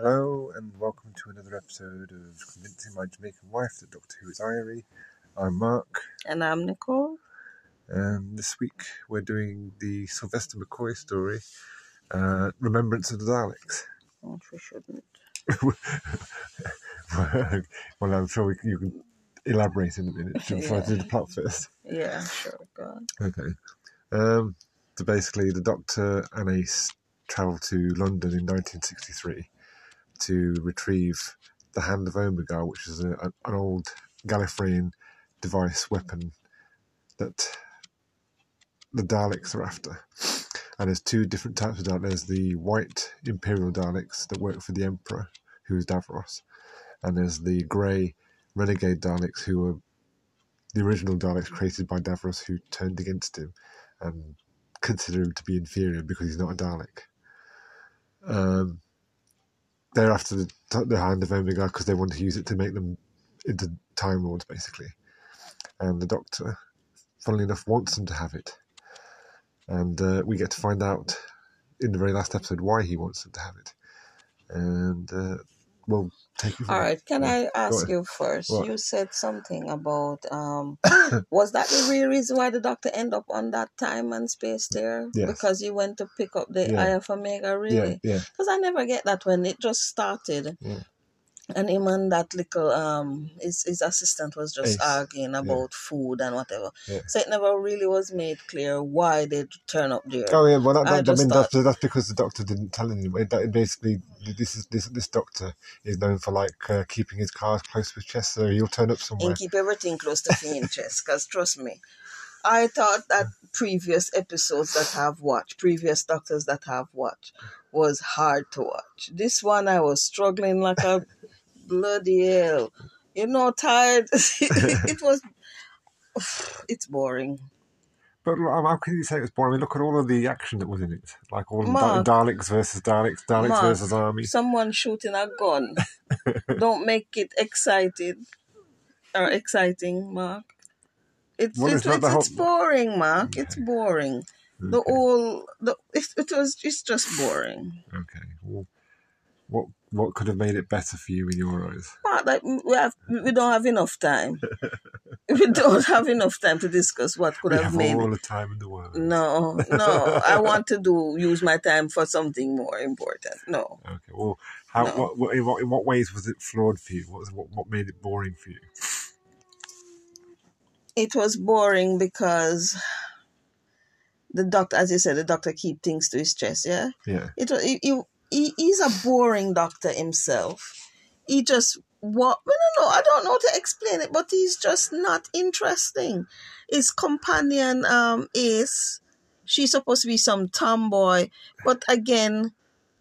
Hello and welcome to another episode of Convincing My Jamaican Wife that Doctor Who is Irie. I'm Mark, And I'm Nicole. and this week we're doing the Sylvester McCoy story, uh, Remembrance of the Daleks. Oh, we shouldn't. well, I'm sure we can, you can elaborate in a minute. Should I do the plot first? Yeah, sure, God. Okay. Um, so basically, the Doctor and Ace travel to London in 1963 to retrieve the Hand of Omega, which is a, an old Gallifreyan device weapon that the Daleks are after. And there's two different types of Daleks. There's the white Imperial Daleks that work for the Emperor, who's Davros, and there's the grey Renegade Daleks, who are the original Daleks created by Davros, who turned against him and consider him to be inferior because he's not a Dalek. Um, they're after the, the Hand of Omega because they want to use it to make them into Time Lords, basically. And the Doctor, funnily enough, wants them to have it. And uh, we get to find out in the very last episode why he wants them to have it. And uh, we'll All right, can Yeah, I ask you first? What? You said something about um was that the real reason why the doctor ended up on that time and space there? Yes. Because he went to pick up the Yeah. Of Omega, really? yeah, Because I never get that when it just started. Yeah. And him and that little um his his assistant was just Ace, arguing about food and whatever. Yeah. So it never really was made clear why they turn up there. Oh yeah, well that, that, I mean thought- that's, that's because the doctor didn't tell anyone. That basically, this is this this doctor is known for like uh, keeping his cars close to his chest, so he'll turn up somewhere. and keep everything close to the chest. Because trust me, I thought that previous episodes that I've watched, previous doctors that I've watched, was hard to watch. This one I was struggling like a bloody hell. You know, tired. it was. It's boring. But how can you say it was boring? I mean, look at all of the action that was in it, like all of the Mark. Daleks versus Daleks, Daleks Mark. versus army. Someone shooting a gun. Don't make it excited or exciting, Mark. It's Well, it's, it's it's, boring, Mark. It's boring. The all the it, it was it's just boring. okay. Well, what what could have made it better for you in your eyes? Mark, like we have we don't have enough time. we don't have enough time to discuss what could We have have made. all the time in the world. No, no. I want to do use my time for something more important. No. Okay. Well, how No. what, what in what in what ways was it flawed for you? What was what, what made it boring for you? it was boring because the doctor, as you said, the doctor keep things to his chest. Yeah, Yeah. it was. He, he, he- he's a boring doctor himself. He just what? I no no. I don't know how to explain it, but he's just not interesting. His companion, um, is she's supposed to be some tomboy, but again.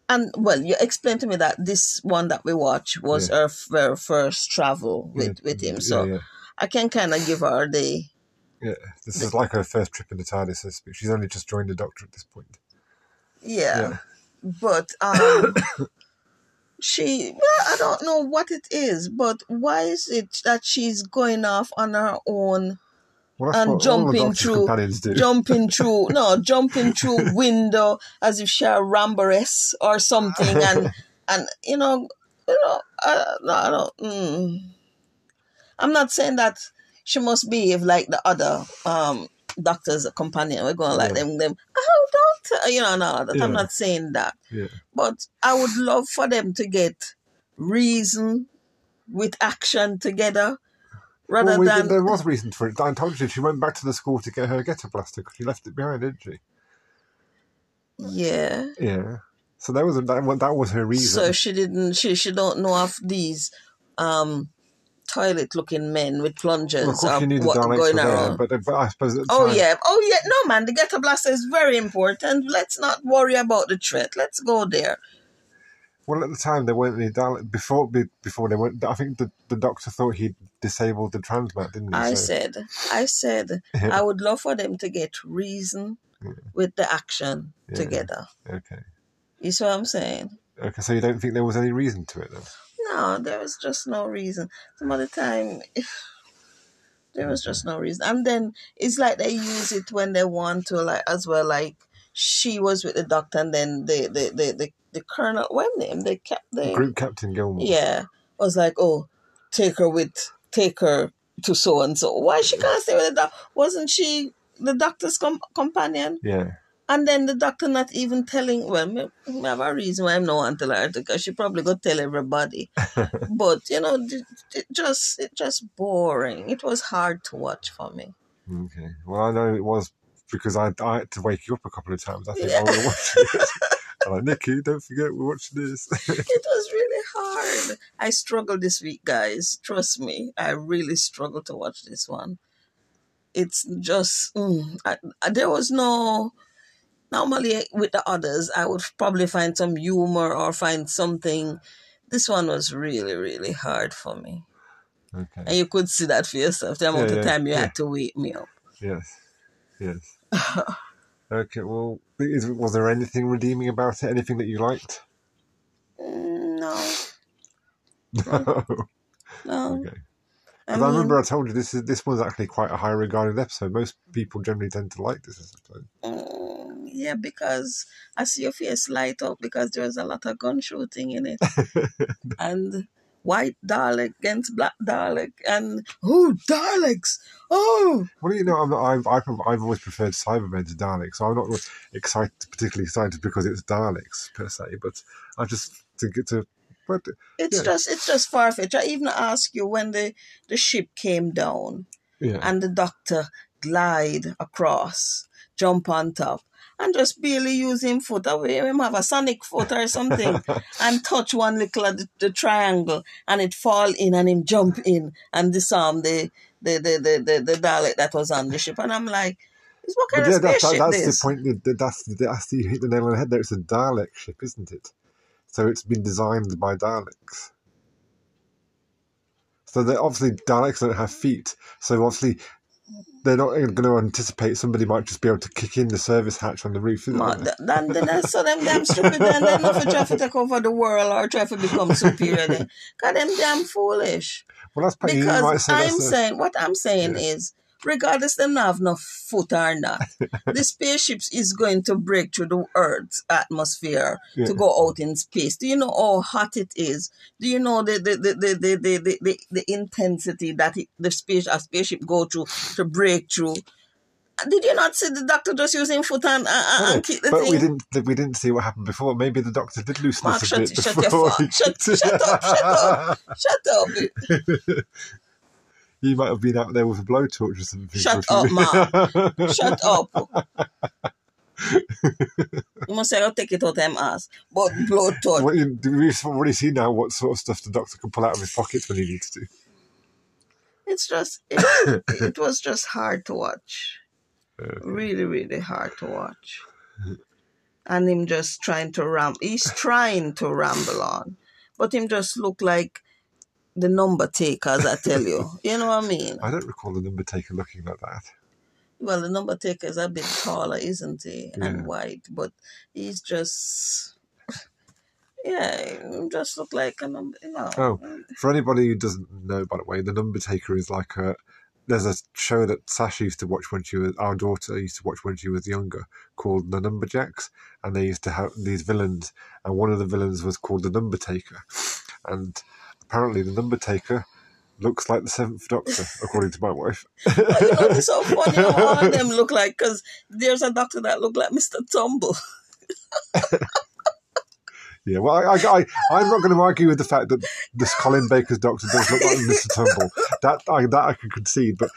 And well, you explained to me that this one that we watch was Yeah. her, her first travel with, with him. So yeah, yeah. I can kind of give her the Yeah, this is like her first trip in the TARDIS, so to speak. She's only just joined the Doctor at this point. yeah, Yeah. But um she well, i don't know what it is but why is it that she's going off on her own Well, And jumping through- jumping through no jumping through window as if she a rambaress or something and and you know you know I, no, I don't mm. i'm not saying that she must behave like the other um doctors companion we're going like Yeah. them them oh doctor you know no that Yeah. i'm not saying that Yeah. but I would love for them to get reason with action together rather Well, we, than there was reason for it. I told you she went back to the school to get her ghetto blaster because she left it behind, didn't she? yeah. Yeah. So that was that, that was her reason. So she didn't. She she don't know of these um toilet looking men with plungers Well, of course, or she knew the what going around. but, but I suppose Oh yeah, oh yeah. No man, the ghetto blaster is very important. Let's not worry about the threat. Let's go there. Well, at the time there weren't any Daleks before. Before they went, I think the, the Doctor thought he'd disabled the transmat, didn't he? I So- said, I said, I would love for them to get reason with the action Yeah. together. Okay. You see what I'm saying? Okay. So you don't think there was any reason to it then? No, there was just no reason. Some other time, there was just no reason. And then it's like they use it when they want to, like as well. Like she was with the doctor, and then the the the the, the colonel, what name? They kept the Group Captain Gilmore. yeah, was like, oh, take her with, take her to so and so. Why she can't stay with the doctor? Wasn't she the doctor's com- companion? Yeah. And then the doctor not even telling, well, me have a reason why I'm not tell her because she probably go tell everybody. but, you know, it, it just, it just boring. It was hard to watch for me. Okay. Well, I know it was because I, I had to wake you up a couple of times. I think Yeah. we were watching it. I'm like, Nikki, don't forget we're watching this. It was really hard. I struggled this week, guys. Trust me. I really struggled to watch this one. It's just, mm, I, I- there was no. Normally, with the others, I would probably find some humor or find something. This one was really, really hard for me. okay. And you could see that for yourself. The amount Yeah, of time you yeah. had to wake me up. Yes. Yes. okay. Well, is, was there anything redeeming about it? Anything that you liked? Mm, No, No. no. okay. I Because I, mean, remember I told you this is this was actually quite a high regarded episode. Most people generally tend to like this episode. Mm, yeah, because I see your face light up because there was a lot of gun shooting in it. and white Dalek against black Dalek. And, oh, Daleks! Oh! Well, you know, I'm, I've, I've I've always preferred Cybermen to Daleks, so I'm not excited, particularly excited because it's Daleks per se. But I just think it's a. But It's Yeah. just it's just far fetched. I even asked you when the, the ship came down yeah, and the doctor glide across, jump on top, and just barely use him foot away. Him have a sonic foot or something, and touch one little of the, the triangle, and it fall in, and him jump in and disarm the the the the, the, the Dalek that was on the ship. And I'm like, what kind yeah, of that's, that, that's this? the point. That, that- that's the, that's the, you hit the nail on the head. There, it's a Dalek ship, isn't it? So it's been designed by Daleks. So they obviously Daleks don't have feet. So obviously they're not going to anticipate somebody might just be able to kick in the service hatch on the roof. Is Ma, it? th- then, then so them damn stupid. Then they're not for try to take over the world or try to become superior. Then, cause them damn foolish. Well, that's probably you might Because I'm that's a, saying what I'm saying Yeah. is, regardless them not have no foot or not, the spaceships is going to break through the Earth's atmosphere Yeah. to go out in space. Do you know how hot it is? Do you know the the the the the the, the, the, intensity that it, the space a spaceship go through to break through? Did you not see the doctor just using foot and, and, and keep the but thing? we didn't we didn't see what happened before. Maybe the doctor did loosen Mark, a shut- bit shut your before. fuck- shut- shut up, shut up! Shut up. you might have been out there with a blowtorch or something. Shut up, minutes. Shut up. you must say I'll take it out of him ass. But blowtorch. What you- We've already seen now what sort of stuff the doctor can pull out of his pockets when he needs to. It's just it, it was just hard to watch. Okay. Really, really hard to watch. And him just trying to ram he's trying to ramble on. But him just look like the number takers, I tell you. You know what I mean? I don't recall the number taker looking like that. Well, the number taker is a bit taller, isn't he? Yeah. And white, but he's just, yeah, just look like a number, you know. Oh. For anybody who doesn't know, by the way, the number taker is like a. There's a show that Sasha used to watch when she was our daughter used to watch when she was younger, called The Numberjacks, and they used to have these villains, and one of the villains was called the Number Taker, and apparently the Number Taker looks like the Seventh Doctor, according to my wife. But you know, it's so funny how all of them look like, because there's a doctor that look like Mr. Tumble. Yeah, well, I, I, I, I'm not going to argue with the fact that this Colin Baker's Doctor does look like Mr. Tumble. That I, that I can concede, but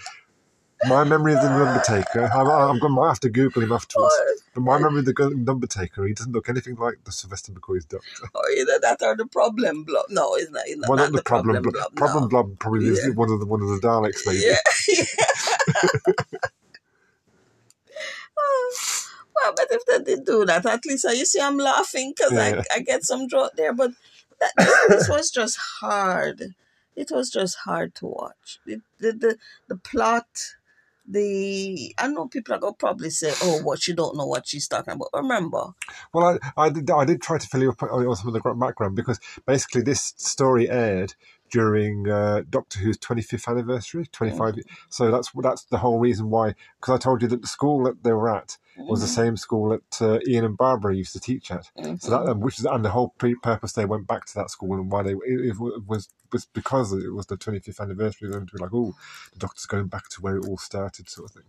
my memory of the Number Taker, I'm, I'm going to have to Google him afterwards. Oh, but my oh. memory of the Number Taker, he doesn't look anything like the Sylvester McCoy's Doctor. Oh, or either that or the problem blob. No, it's not. It's not, well, not not the problem, blob. blob. Problem no. blob probably is one of the one of the Daleks, maybe. Yeah. well, but if they did do that, at least you see, I'm laughing because Yeah. I, I get some joke there. But that, this was just hard. It was just hard to watch. The the the, the plot. The I know people are gonna probably say, "Oh, what she don't know what she's talking about." Remember, Well, I, I did I did try to fill you up on some of the background because basically this story aired during uh, Doctor Who's 25th anniversary, 25. So that's that's the whole reason why. Because I told you that the school that they were at was the same school that uh, Ian and Barbara used to teach at. So that, um, which is, and the whole purpose they went back to that school and why they it, it was was because it was the 25th anniversary. Them to be like, oh, the Doctor's going back to where it all started, sort of thing.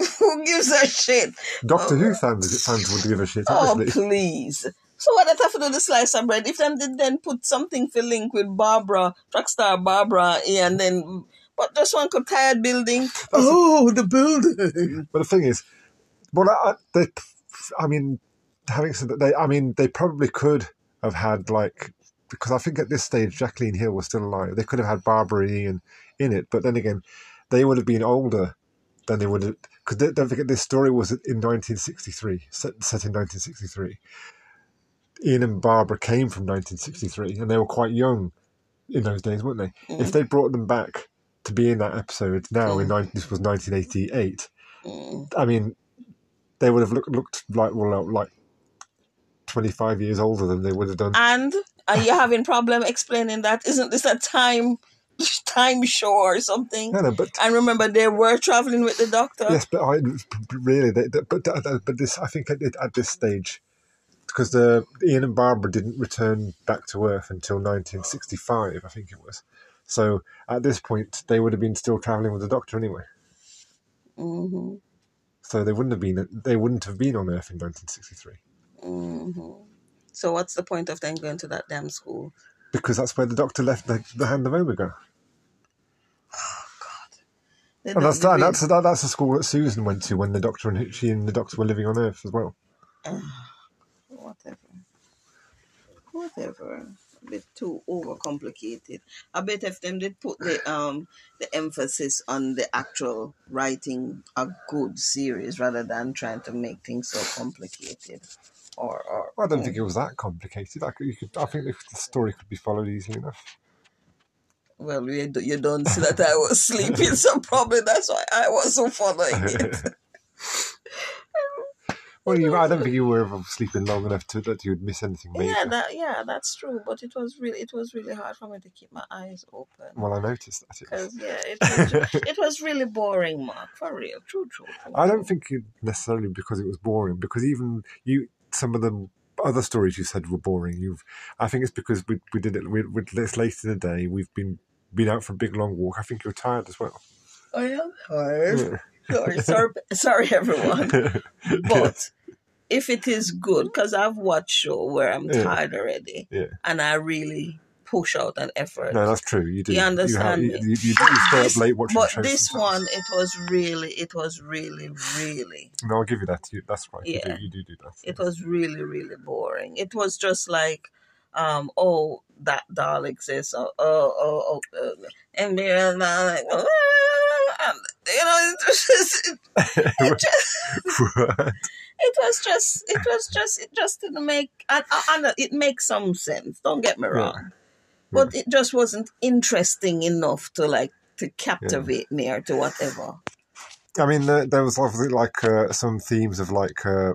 Who gives a shit? Doctor Who fans, fans would give a shit, Oh, please. So what that have to do with the slice of bread? If them did then put something for link with Barbara, Trackstar Barbara, yeah, and then but just one could tired building. Oh, the building. But the thing is, well, I, they, I mean, having said that, they, I mean, they probably could have had like because I think at this stage Jacqueline Hill was still alive. They could have had Barbara Ian in it, but then again, they would have been older than they would have because don't forget this story was in 1963, set, set in 1963. Ian and Barbara came from 1963, and they were quite young in those days, weren't they? If mm. they brought them back to be in that episode now, in mm. 19, this was 1988. Mm. I mean, they would have looked, looked like well, like 25 years older than they would have done. And are you having problem explaining that? Isn't this a time time show or something? No, no, but And remember, they were traveling with the doctor. yes, but I really, they, they- but but this, I think at, at this stage, because the Ian and Barbara didn't return back to Earth until 1965, I think it was. So at this point, they would have been still traveling with the Doctor anyway. hmm So they wouldn't have been they wouldn't have been on Earth in 1963 hmm So what's the point of them going to that damn school? because that's where the Doctor left the, the Hand of Omega. They And that's that. That's that, that's the school that Susan went to when the Doctor and she and the Doctor were living on Earth as well. Whatever. A bit too overcomplicated. I bet if them did put the um the emphasis on the actual writing a good series rather than trying to make things so complicated. Or or I don't think it was that complicated. I, could, you could, I think the the story could be followed easily enough. well you, you don't see that I was sleeping, so probably that's why I wasn't following it. Well, you, I don't think you were ever sleeping long enough to that you would miss anything major. yeah, that yeah, that's true. But it was really it was really hard for me to keep my eyes open. well, I noticed that. It Because yeah, it was, it was really boring, Mark. For real, true, true. true. I don't think it necessarily because it was boring. Because even you, some of the other stories you said were boring. You've, I think it's because we we did it. We, we, it's late in the day. We've been been out for a big long walk. I think you're tired as well. I am tired. Sorry, sorry, sorry, everyone. But if it is good, because I've watched show where I'm Yeah. tired already, Yeah. and I really push out an effort. No, that's true. You do. You understand You, me? have, you, you, you, you stay up late watching but shows. this one, it was really, it was really, really, No, I'll give you that. That's right. Yeah. You, do, you do do that. it was really, really boring. It was just like, um, oh, that Dalek says, oh, oh, oh, oh uh, and we're like, oh, you know, it was just, it just, it was just it was just it just didn't make and, and it makes some sense don't get me wrong. But it just wasn't interesting enough to like to captivate me or to whatever. I mean, there, there was obviously like uh, some themes of like uh,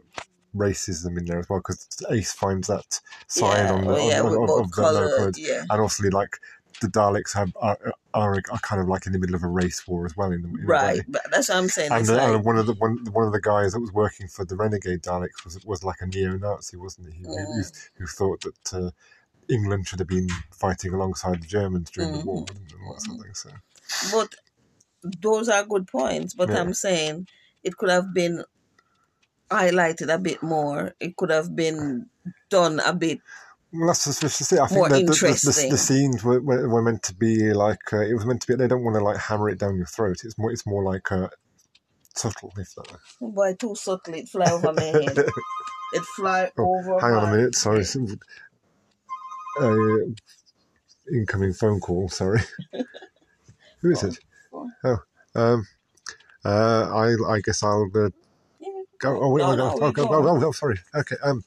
racism in there as well because Ace finds that sign yeah, on the well, on, yeah, on, on- both of the no colored, yeah. and also like the Daleks have are, are, are kind of like in the middle of a race war as well in, the, in Right, but that's what I'm saying. And, like, and one of the one, one of the guys that was working for the Renegade Daleks was was like a neo-Nazi, wasn't he? Who, who, who, who thought that uh, England should have been fighting alongside the Germans during the war and all that sort of thing. So but those are good points. But Yeah. I'm saying it could have been highlighted a bit more. It could have been done a bit. Well, that's it. I think More the, the, the, the scenes were, were, were meant to be like uh, it was meant to be. They don't want to like hammer it down your throat. It's more. It's more like uh, subtle, if that. Boy, too subtle. It fly over my head. It fly over. Oh, Hang on a minute. Sorry. Uh, incoming phone call. Sorry. Who is it? Oh, um, uh, I I guess I'll uh, Yeah. go. Oh, wait, No, oh, no, oh, we go on. oh, oh, sorry. Okay. Um,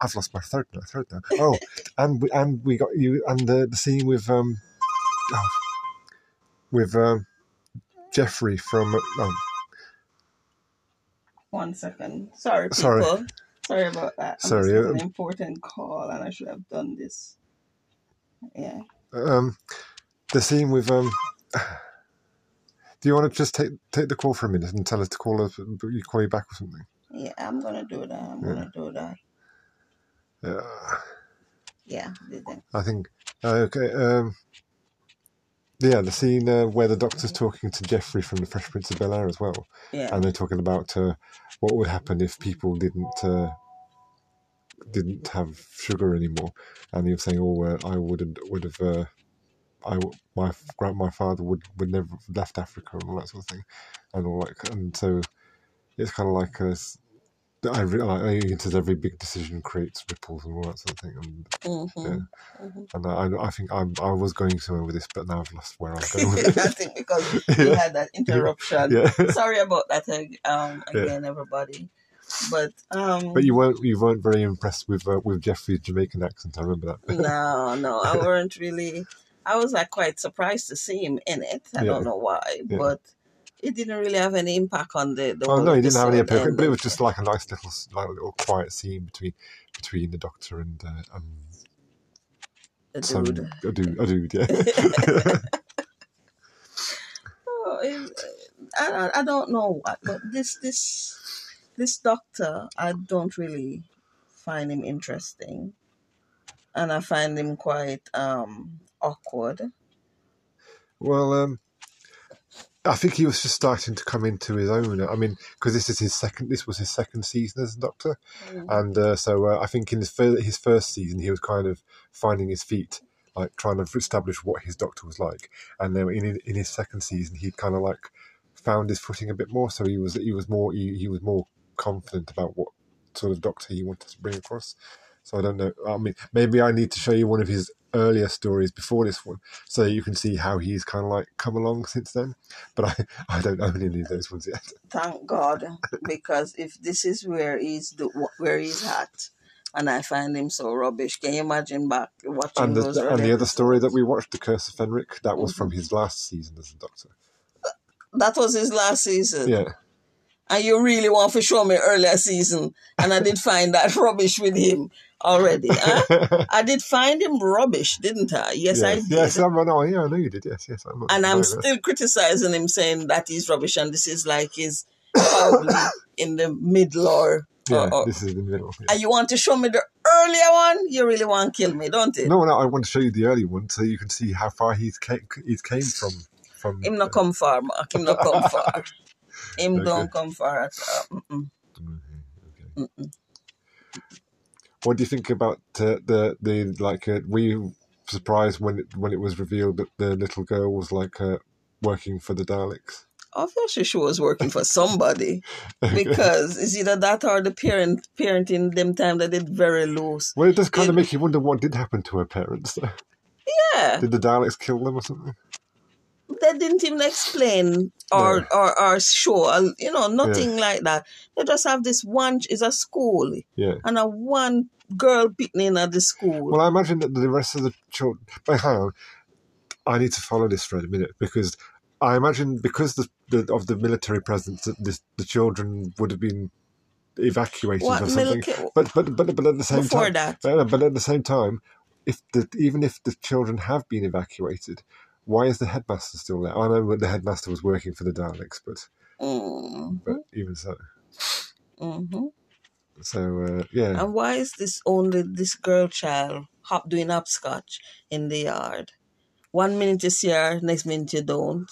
I've lost my third now. Third now. Oh, and we and we got you and the the scene with um, oh, with um, Geoffrey from um, One second. Sorry, people. Sorry. Sorry, about that. I'm Sorry, just um, an important call, and I should have done this. Yeah. um, the scene with um. Do you want to just take take the call for a minute and tell us to call us? You call you back or something? Yeah, I'm gonna do that. I'm gonna do that. Yeah. Yeah. I think uh, okay. Um, yeah, the scene uh, where the doctor's talking to Geoffrey from the Fresh Prince of Bel Air as well, yeah. and they're talking about uh, what would happen if people didn't uh, didn't have sugar anymore, and he was saying, "Oh, uh, I would would have." Uh, I my grand my father would would never have left Africa and all that sort of thing, and all like and so it's kind of like a, I re- like he says every big decision creates ripples and all that sort of thing, and Mm-hmm. yeah. Mhm. and I, I think I'm, I was going somewhere with this, but now I've lost where I'm going with I think because we had that interruption. yeah, Sorry about that um, Yeah. again, everybody. But um, but you weren't you weren't very impressed with uh, with Geoffrey's Jamaican accent. I remember that. no, no, I weren't really. I was like quite surprised to see him in it. I Yeah. don't know why, Yeah. but it didn't really have any impact on the. the Oh no, he didn't have any impact, but it was just like a nice little like a little quiet scene between between the Doctor and uh, and The some dude. a dude, a dude, yeah. Oh, it- I, I- I don't know, what, but this this this doctor, I don't really find him interesting, and I find him quite um awkward. well, um, I think he was just starting to come into his own. I mean, because this is his second. This was his second season as a Doctor. and uh, so uh, I think in his fir- his first season he was kind of finding his feet, like trying to establish what his doctor was like, and then in in his second season he kind of like found his footing a bit more. So he was he was more he, he was more confident about what sort of doctor he wanted to bring across. So I don't know. I mean, maybe I need to show you one of his earlier stories before this one, so you can see how he's kind of like come along since then. But I I don't own any of those ones yet. Thank God, because if this is where he's do, where he's at, and I find him so rubbish, can you imagine back watching And the, those? and the other story that we watched, The Curse of Fenric, that was from mm-hmm. his last season as a doctor. that was his last season. Yeah. and you really want to show me earlier season, and I did find that rubbish with him already. huh? I did find him rubbish, didn't I? Yes, I did. yes, I know. Yeah, I know you did. Yes, yes, I'm and I'm still criticizing him, saying that he's rubbish, and this is like his probably in the middle or. Uh, yeah, or, or this is the middle. yeah. and you want to show me the earlier one? You really want to kill me, don't you? No, no, I want to show you the early one so you can see how far he's came, he's came from. From Him not come far, Mark. Him not come far. Him Okay. don't come far at all. Mm-mm. Mm-hmm, okay. What do you think about uh, the the like? Uh, were you surprised when it when it was revealed that the little girl was like uh, working for the Daleks? Obviously, she was working for somebody because it's either that or the parent parenting them time that did very loose. Well, it does kind of make you wonder what did happen to her parents. though. Yeah, Did the Daleks kill them or something? They didn't even explain or or, or show, uh, you know, nothing like that. They just have this one. It's a school Yeah. and a one girl picnic at the school. Well, I imagine that the rest of the children. But hang on, I need to follow this for a minute because I imagine because the, the of the military presence that this, the children would have been evacuated what or something. milk? But but but but at the same Before time, that. but, but at the same time, if the even if the children have been evacuated, why is the headmaster still there? I know the headmaster was working for the Daleks, but Mm, but even so, hmm so uh, yeah. And why is this only this girl child hop doing hopscotch in the yard? One minute you see her, next minute you don't.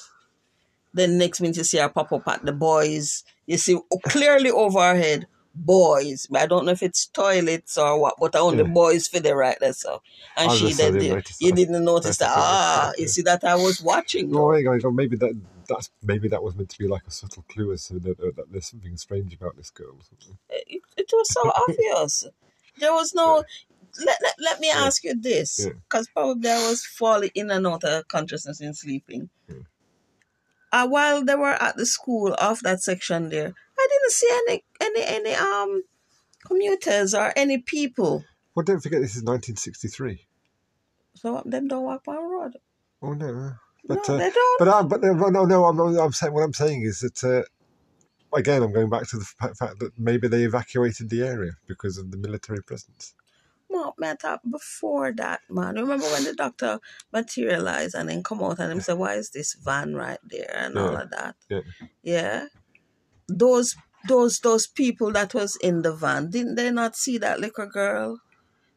Then next minute you see her pop up at the boys. You see clearly over her head, boys. But I don't know if it's toilets or what, but only Yeah. boys for the right there. So, and I she then didn't notice you that. didn't notice that. Ah, you see that I was watching. There you go. Maybe that that's maybe that was meant to be like a subtle clue as to that, that there's something strange about this girl. Or something. it, it was so obvious. There was no. Let, let, let me Yeah. ask you this, Yeah. because probably I was falling in and out of consciousness in sleeping. Yeah. Uh, while they were at the school off that section there, didn't see any any any um commuters or any people. Well, don't forget this is 1963. So them don't walk on the road. Oh no, but no, uh, they don't. but uh, but no, no, no. I'm, I'm saying what I'm saying is that uh, again I'm going back to the fact that maybe they evacuated the area because of the military presence. Well, met up before that, man. Remember when the doctor materialized and then come out and him say, Why is this van right there? and all of that. Yeah. Yeah. Those those those people that was in the van, didn't they not see that little girl?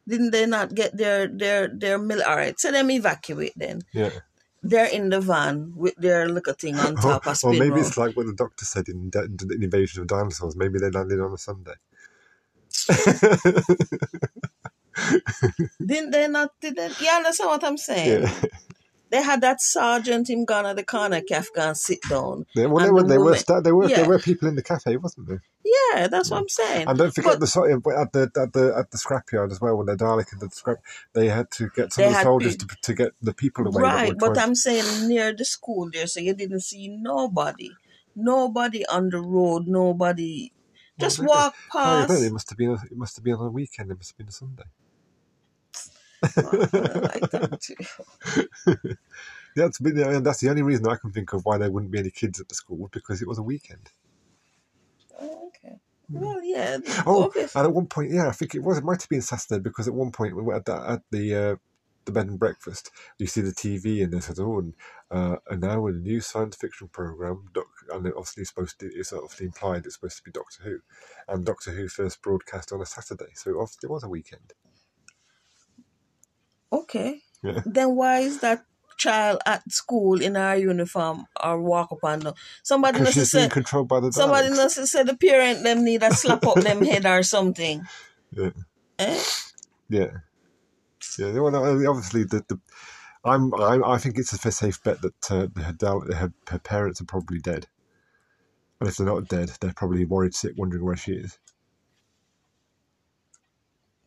Didn't they not get their their their mill? All right, so them evacuate then. Yeah. They're in the van with their little thing on top of or maybe road. it's like what the doctor said in, the Invasion of Dinosaurs. Maybe they landed on a Sunday. Didn't they not? Didn't you understand what I'm saying? yeah. They had that sergeant gone at the corner, Calf mm. gone sit down. Yeah, well, they were, the they were, woman- they were, Yeah. there were people in the cafe, wasn't there? Yeah, that's what mm. I'm saying. And don't forget But- the at the at the at the scrapyard as well. When they're Dalek in the scrap, they had to get some of the soldiers to- to, to get the people away. Right, but I'm saying near the school there, so you didn't see nobody, nobody on the road, nobody. Just Well, walk Oh, past. no, it must have been. It must have been on a weekend. It must have been a Sunday. I like that too. Yeah, that's, been, and that's the only reason I can think of why there wouldn't be any kids at the school because it was a weekend. Oh, okay. Well, yeah. Oh, obvious- and at one point, yeah, I think it was. It might have been Saturday because at one point we were at the, at the uh, the bed and breakfast, you see the TV and they said, "Oh, and, uh, and now a new science fiction program." Doc, and it obviously supposed to. It's obviously implied it's supposed to be Doctor Who, and Doctor Who first broadcast on a Saturday, so it obviously was a weekend. Okay. Yeah. Then why is that child at school in our uniform or walk up and down? Somebody must have said. controlled by the Somebody must have said the parent them need a slap up them head or something. Yeah. Eh? Yeah, yeah. Well, obviously, the, the I'm, I'm I think it's a safe bet that uh, her, her her parents are probably dead, and if they're not dead, they're probably worried sick, wondering where she is.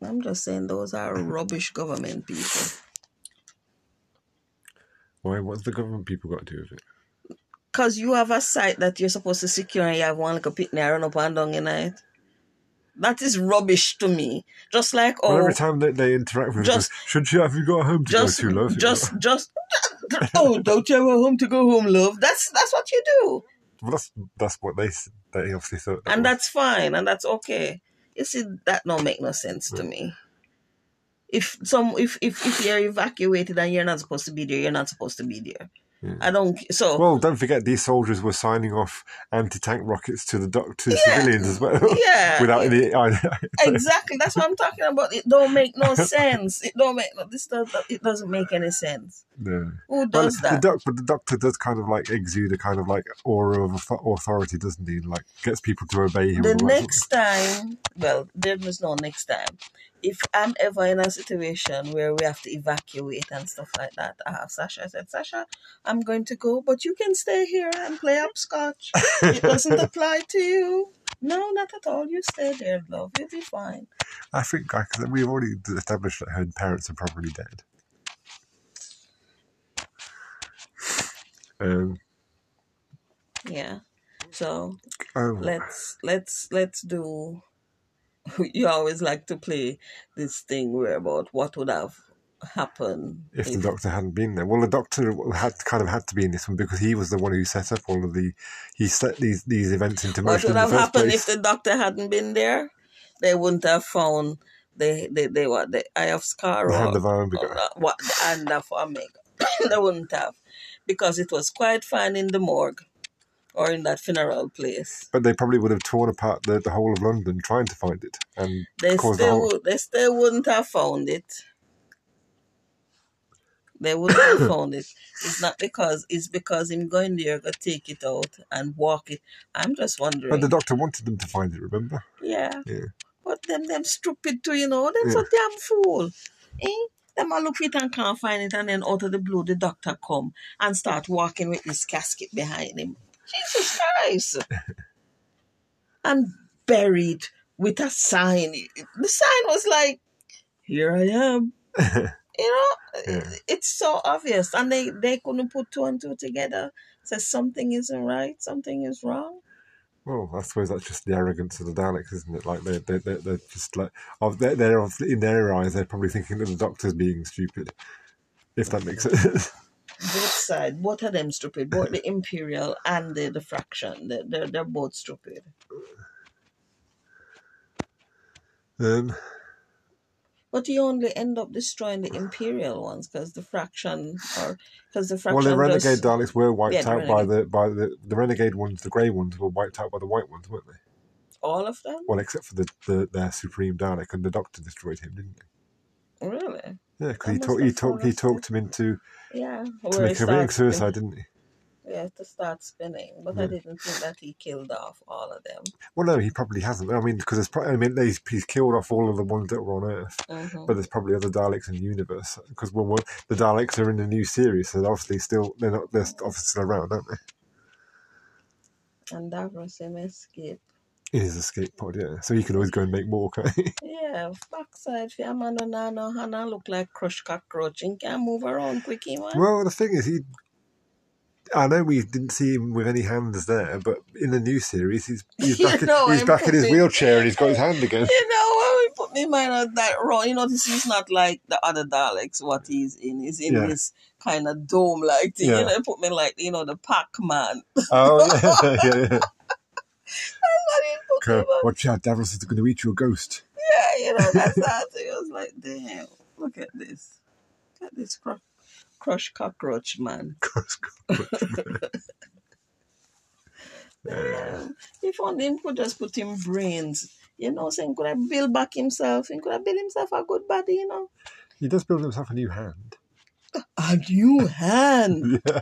I'm just saying those are rubbish government people. Why? What's the government people got to do with it? Cause you have a site that you're supposed to secure and you have one like a pit and run up and down in it. That is rubbish to me. Just like Well, oh every time they, they interact with just- us, should you have you got a home to just go to, love? just just oh don't you have a home to go home, love? That's that's what you do. well, that's that's what they they obviously thought. That And was. that's fine and that's okay. You see that don't make no sense to me. If some if, if if you're evacuated and you're not supposed to be there, you're not supposed to be there. Yeah. I don't so Well, don't forget these soldiers were signing off anti-tank rockets to the doc- to Yeah. civilians as well, yeah. without any. exactly that's what i'm talking about it don't make no sense it don't make this does it doesn't make any sense no. who Well, does the that doc, but the doctor does kind of like exude a kind of like aura of authority, doesn't he? Like gets people to obey him. the and all that sort next time well there was no next time if i'm ever in a situation where we have to evacuate and stuff like that i have sasha. I said sasha i'm going to go but you can stay here and play upscotch it doesn't apply to you. No not at all. You stay there love. You'll be fine. I think I, cause we've already established that her parents are probably dead. Um, yeah. So oh, let's let's let's do you always like to play this thing where about what would have happened if the doctor hadn't been there, well, the doctor had kind of had to be in this one because he was the one who set up all of the he set these these events into motion. what would have happened place. if the doctor hadn't been there they wouldn't have found the the, the what the eye of scar The or, hand of Iron or what the hand of omega they wouldn't have because it was quite fine in the morgue or in that funeral place But they probably would have torn apart the, the whole of London trying to find it, and they caused the still whole. they still wouldn't have found it. They wouldn't have found it. It's not because it's because him going there to take it out and walk it. I'm just wondering. But the doctor wanted them to find it. Remember? yeah. Yeah. But them them stupid too, you know. Them Yeah. so damn fool. Eh? Them a look for it and can't find it and then out of the blue the doctor come and start walking with this casket behind him. Jesus Christ. and buried with a sign. The sign was like, Here I am. You know, Yeah. it's so obvious. And they, they couldn't put two and two together. Say something isn't right, something is wrong. Well, I suppose that's just the arrogance of the Daleks, isn't it? Like they they they they're just like of they're, they're in their eyes they're probably thinking that the doctor's being stupid. If that makes sense. Both sides, both of them stupid. Both the Imperial and the, the Fraction. They're, they're, they're both stupid. um, But you only end up destroying the Imperial ones because the fraction, or because the fraction. Well, the renegade Daleks were wiped Yeah, out by the by the the renegade ones. The grey ones were wiped out by the white ones, weren't they? all of them. Well, except for the, the their supreme Dalek, and the Doctor destroyed him, didn't he? Really? Yeah, because he talked he talked he talked him into Yeah. to make starts spin- suicide, didn't he? Yeah, to start spinning. But I didn't think that he killed off all of them. Well, no, he probably hasn't. I mean, because there's pro- I mean, he's, he's killed off all of the ones that were on Earth, hmm but there's probably other Daleks in the universe. Because well, well, the Daleks are in the new series, so they're obviously still they're not they're obviously still around, aren't they? And Davros escape. In a skateboard, yeah. So he can always go and make more. Can't he? Yeah, backside for a man who no no Hannah look like crushed cockroach and can't move around quickly, man. well, the thing is, he. I know we didn't see him with any hands there, but in the new series, he's he's You back, in, know, he's I'm back in his putting- wheelchair and he's got his hand again. You know, when we put me mind on that wrong, you know, this is not like the other Daleks, what he's in. He's in Yeah. this kind of dome like thing. Yeah. You know, put me like, you know, the Pac Man. Oh yeah, yeah, yeah. I didn't put me Okay, Watch out, Davros is going to eat you a ghost. Yeah, you know, that's how it was like, damn, look at this. Look at this cru- crushed cockroach, man. Crush cockroach man. yeah. If only him could just put him brains, you know, so could have build back himself. He could have built himself a good body, you know. He does build himself a new hand. A new hand. Yeah.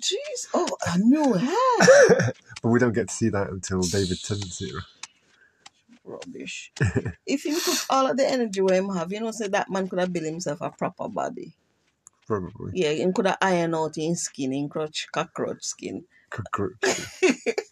Jeez. Oh, a new hand. but we don't get to see that until David Tennant's era. Rubbish. if he put all of the energy where him have, you know, say that man could have built himself a proper body. Probably. Yeah, he could have iron out his skin, in crotch, cockroach skin. Cockroach.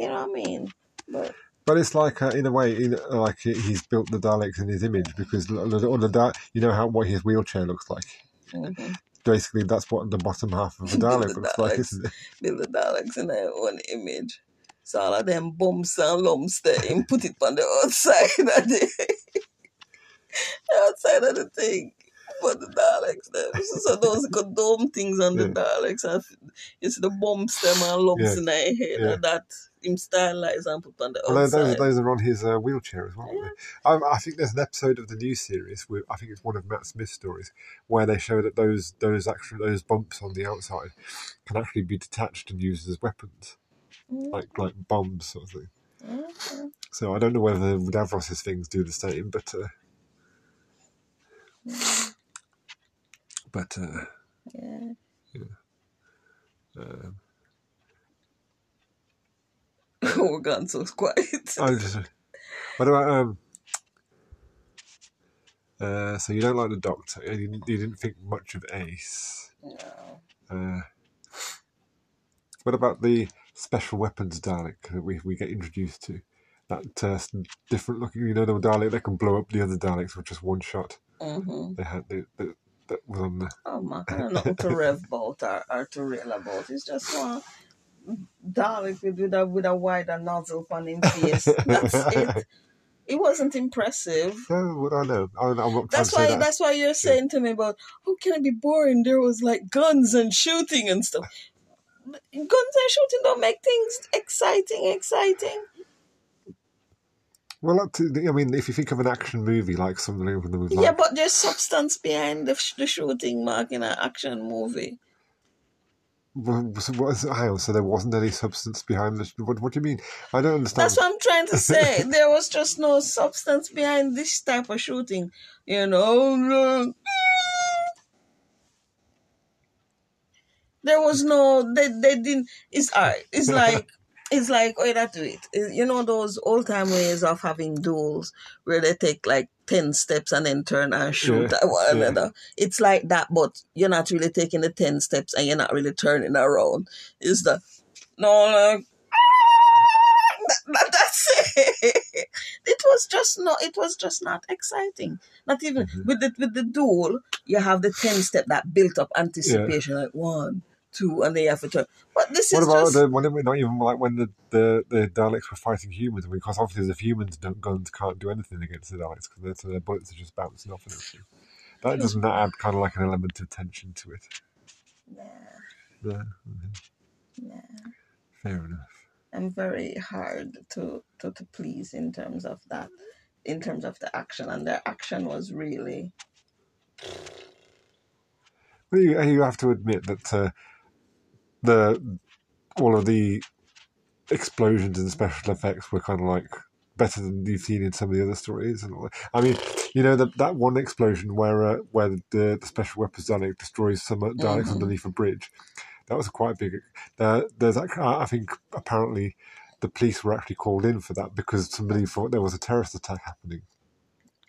You know what I mean? But But it's like, uh, in a way, in, like he's built the Daleks in his image because l- l- on the you know how what his wheelchair looks like. Mhm. Basically, that's what the bottom half of a Dalek The looks like, Daleks. isn't it? build the Daleks in their own image. So all of them bumps and lumps there and put it on the outside of the outside of the thing. For the Daleks there. So, those dome things on the Yeah. Daleks it's the bumps them and lumps Yeah. in their head Yeah. and that him stylize and put on the Well, those, outside. those are on his uh, wheelchair as well. aren't? Um, I think there's an episode of the new series. Where, I think it's one of Matt Smith's stories where they show that those those actual those bumps on the outside can actually be detached and used as weapons, Mm, like like bombs sort of thing. mm, So I don't know whether Davros's things do the same, but uh, but uh, yeah. um, We're gone so quiet. I just, what about um. Uh, so you don't like the Doctor? You didn't, you didn't think much of Ace. No. Uh, what about the special weapons Dalek that we, we get introduced to? That uh, different looking, you know, the Dalek that can blow up the other Daleks with just one shot. hmm They had the, the, that was on the. Oh man, I don't know to rev bolt or, or to rail about. It's just one Dalek with, a with a wider nozzle on his face. That's it. It wasn't impressive. What I know. I'm, I'm not That's why that. that's why you're saying to me about how can it be boring? There was like guns and shooting and stuff. Guns and shooting don't make things exciting, exciting. Well, I mean, if you think of an action movie like something like yeah, but there's substance behind the, sh- the shooting mark in an action movie. Well, so what is, hang on, so there wasn't any substance behind this. What, what do you mean? I don't understand. That's what I'm trying to say. there was just no substance behind this type of shooting. You know, um, there was no. They they didn't. It's. Uh, it's like. It's like, oh, that do it. You know those old time ways of having duels where they take like 10 steps and then turn and shoot Yeah, at one yeah. another. It's like that, but you're not really taking the 10 steps and you're not really turning around. It's the, no, like, that, that- that's it. It was just not. It was just not exciting. Not even Mhm. with the with the duel. You have the ten step that built up anticipation, like one, two, and then you have to turn. But this What is about just the when it, not even like when the, the, the Daleks were fighting humans? Because obviously the humans don't guns can't do anything against the Daleks because their, their bullets are just bouncing off and everything. That doesn't that add kind of like an element of tension to it? Nah, Yeah, mhm. nah. fair enough. I'm very hard to, to to please in terms of that. in terms of the action, and their action was really Well, you, you have to admit that uh, the all of the explosions and special effects were kind of like better than you've seen in some of the other stories. And all that. I mean, you know that that one explosion where uh, where the, the special weapons Dalek destroys some Daleks Mhm. underneath a bridge. That was quite big. There, there's I think apparently the police were actually called in for that because somebody thought there was a terrorist attack happening.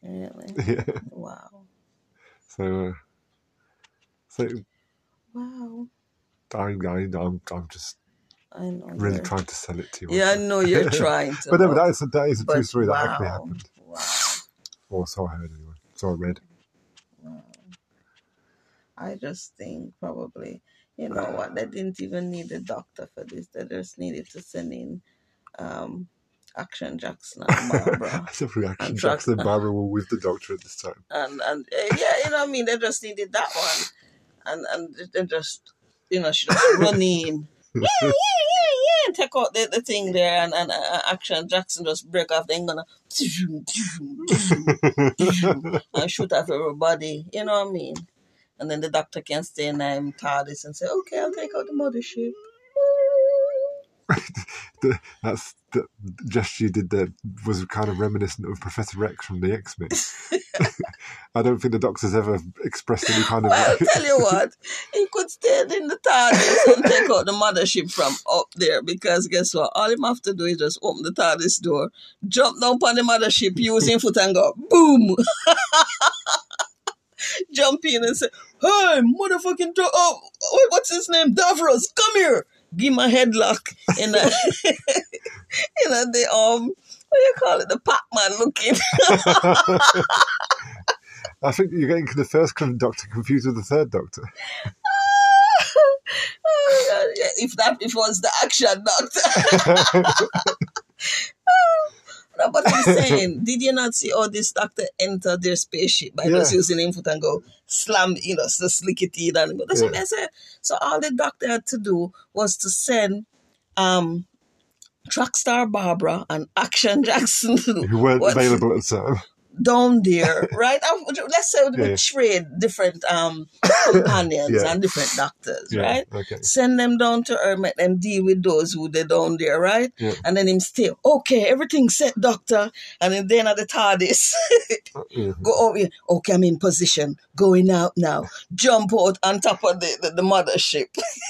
really Yeah. wow, So, uh, so. I, I, I'm, I'm just I know. really trying to sell it to you. Yeah, I know you're trying to. But no, but that is a, that is a true story that wow, actually happened. Wow. Or so I heard anyway. So I read. wow. I just think probably, you know what, they didn't even need a doctor for this. They just needed to send in um, Action Jackson and Barbara. That's a reaction. I'm trying- Jackson and Barbara were with the doctor at this time. and and uh, yeah, you know what I mean. They just needed that one, and and they just you know she just run in, yeah, yeah, yeah, yeah, take out the, the thing there, and and uh, Action Jackson just break off the gonna and shoot off everybody. You know what I mean? And then the doctor can stay in um, TARDIS and say, "Okay, I'll take out the mothership." The- That's the gesture you did there was kind of reminiscent of Professor X from the X Men. I don't think the Doctor's ever expressed any kind of. Well, tell you what, he could stay in the TARDIS and take out the mothership from up there because guess what? All him have to do is just open the TARDIS door, jump down on the mothership, his foot and go boom. jump in and say, "Hey, motherfucking do- oh, wait, what's his name? Davros, come here." Give him a headlock in a, in a the um, what do you call it? The Pac-Man looking. I think you're getting the first Doctor confused with the third Doctor. Oh, if that if it was the action doctor. But I'm saying, did you not see all this doctor enter their spaceship by just using foot and go slam, you know, so slick it in and go. That's what Yeah. I said. So all the doctor had to do was to send um Trackstar Barbara and Action Jackson Who weren't What? available at the time. Down there, right? Let's say we Yeah. trade different um companions Yeah. and different doctors, Yeah. right? Okay. send them down to her, make them deal with those who they're down there, right? And then him stay, okay, everything's set, doctor. And then at the TARDIS, Yeah. go over here, okay, I'm in position, going out now. Jump out on top of the, the, the mothership.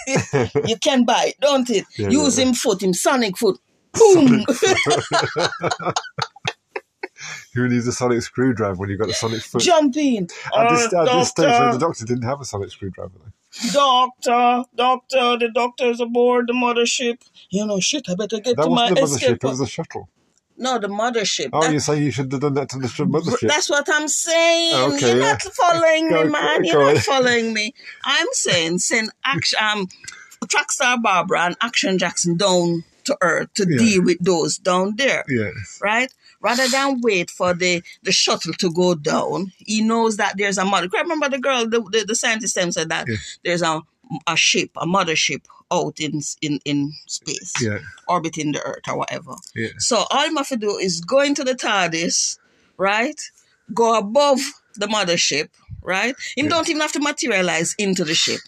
you can buy it, don't it? Use him foot, him sonic foot. Boom! Who needs a sonic screwdriver when you've got a sonic foot? Jump in. At this, Uh, at this stage, the Doctor didn't have a sonic screwdriver. Though. doctor, doctor, the doctor's aboard the mothership. You know, shit, I better get That to my wasn't the mothership; escape. it was a shuttle. no, the mothership. Oh, That- you say you should have done that to the sh- mothership? That's what I'm saying. Okay, You're yeah. not following me, man. go You're not following me. I'm saying send action, um, Trackstar Barbara and Action Jackson down to Earth to Yeah. deal with those down there, Yes. right? Rather than wait for the, the shuttle to go down, he knows that there's a mother. Remember the girl, the, the, the scientist said that Yeah. there's a, a ship, a mothership out in in in space, Yeah. orbiting the Earth or whatever. Yeah. So all you have to do is go into the TARDIS, right? Go above the mothership, right? Him Yeah. don't even have to materialize into the ship.